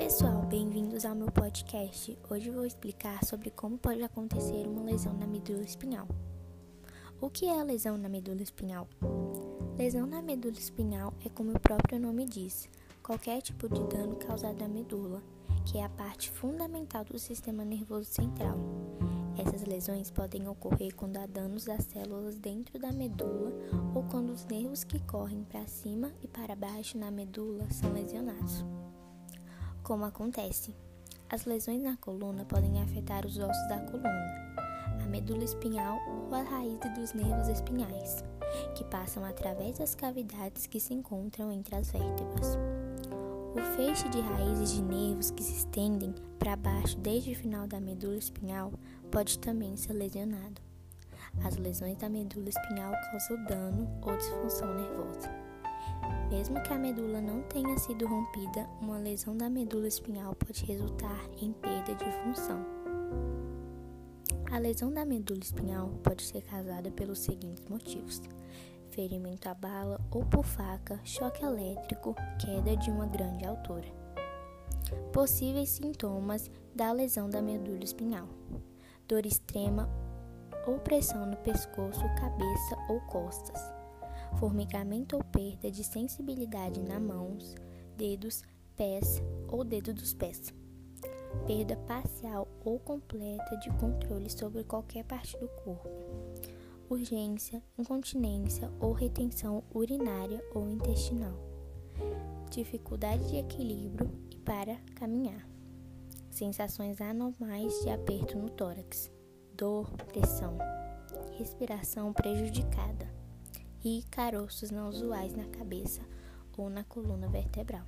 pessoal, bem-vindos ao meu podcast. Hoje vou explicar sobre como pode acontecer uma lesão na medula espinhal. O que é lesão na medula espinhal? Lesão na medula espinhal é como o próprio nome diz, qualquer tipo de dano causado à medula, que é a parte fundamental do sistema nervoso central. Essas lesões podem ocorrer quando há danos às células dentro da medula ou quando os nervos que correm para cima e para baixo na medula são lesionados. Como acontece? As lesões na coluna podem afetar os ossos da coluna, a medula espinhal ou a raiz dos nervos espinhais, que passam através das cavidades que se encontram entre as vértebras. O feixe de raízes de nervos que se estendem para baixo desde o final da medula espinhal pode também ser lesionado. As lesões da medula espinhal causam dano ou disfunção nervosa. Mesmo que a medula não tenha sido rompida, uma lesão da medula espinhal pode resultar em perda de função. A lesão da medula espinhal pode ser causada pelos seguintes motivos: ferimento a bala ou por faca, choque elétrico, queda de uma grande altura. Possíveis sintomas da lesão da medula espinhal: dor extrema ou pressão no pescoço, cabeça ou costas, formigamento ou perda de sensibilidade nas mãos, dedos, pés ou dedo dos pés, perda parcial ou completa de controle sobre qualquer parte do corpo. Urgência, incontinência ou retenção urinária ou intestinal, dificuldade de equilíbrio e para caminhar, sensações anormais de aperto no tórax, dor, pressão, respiração prejudicada e caroços não usuais na cabeça ou na coluna vertebral.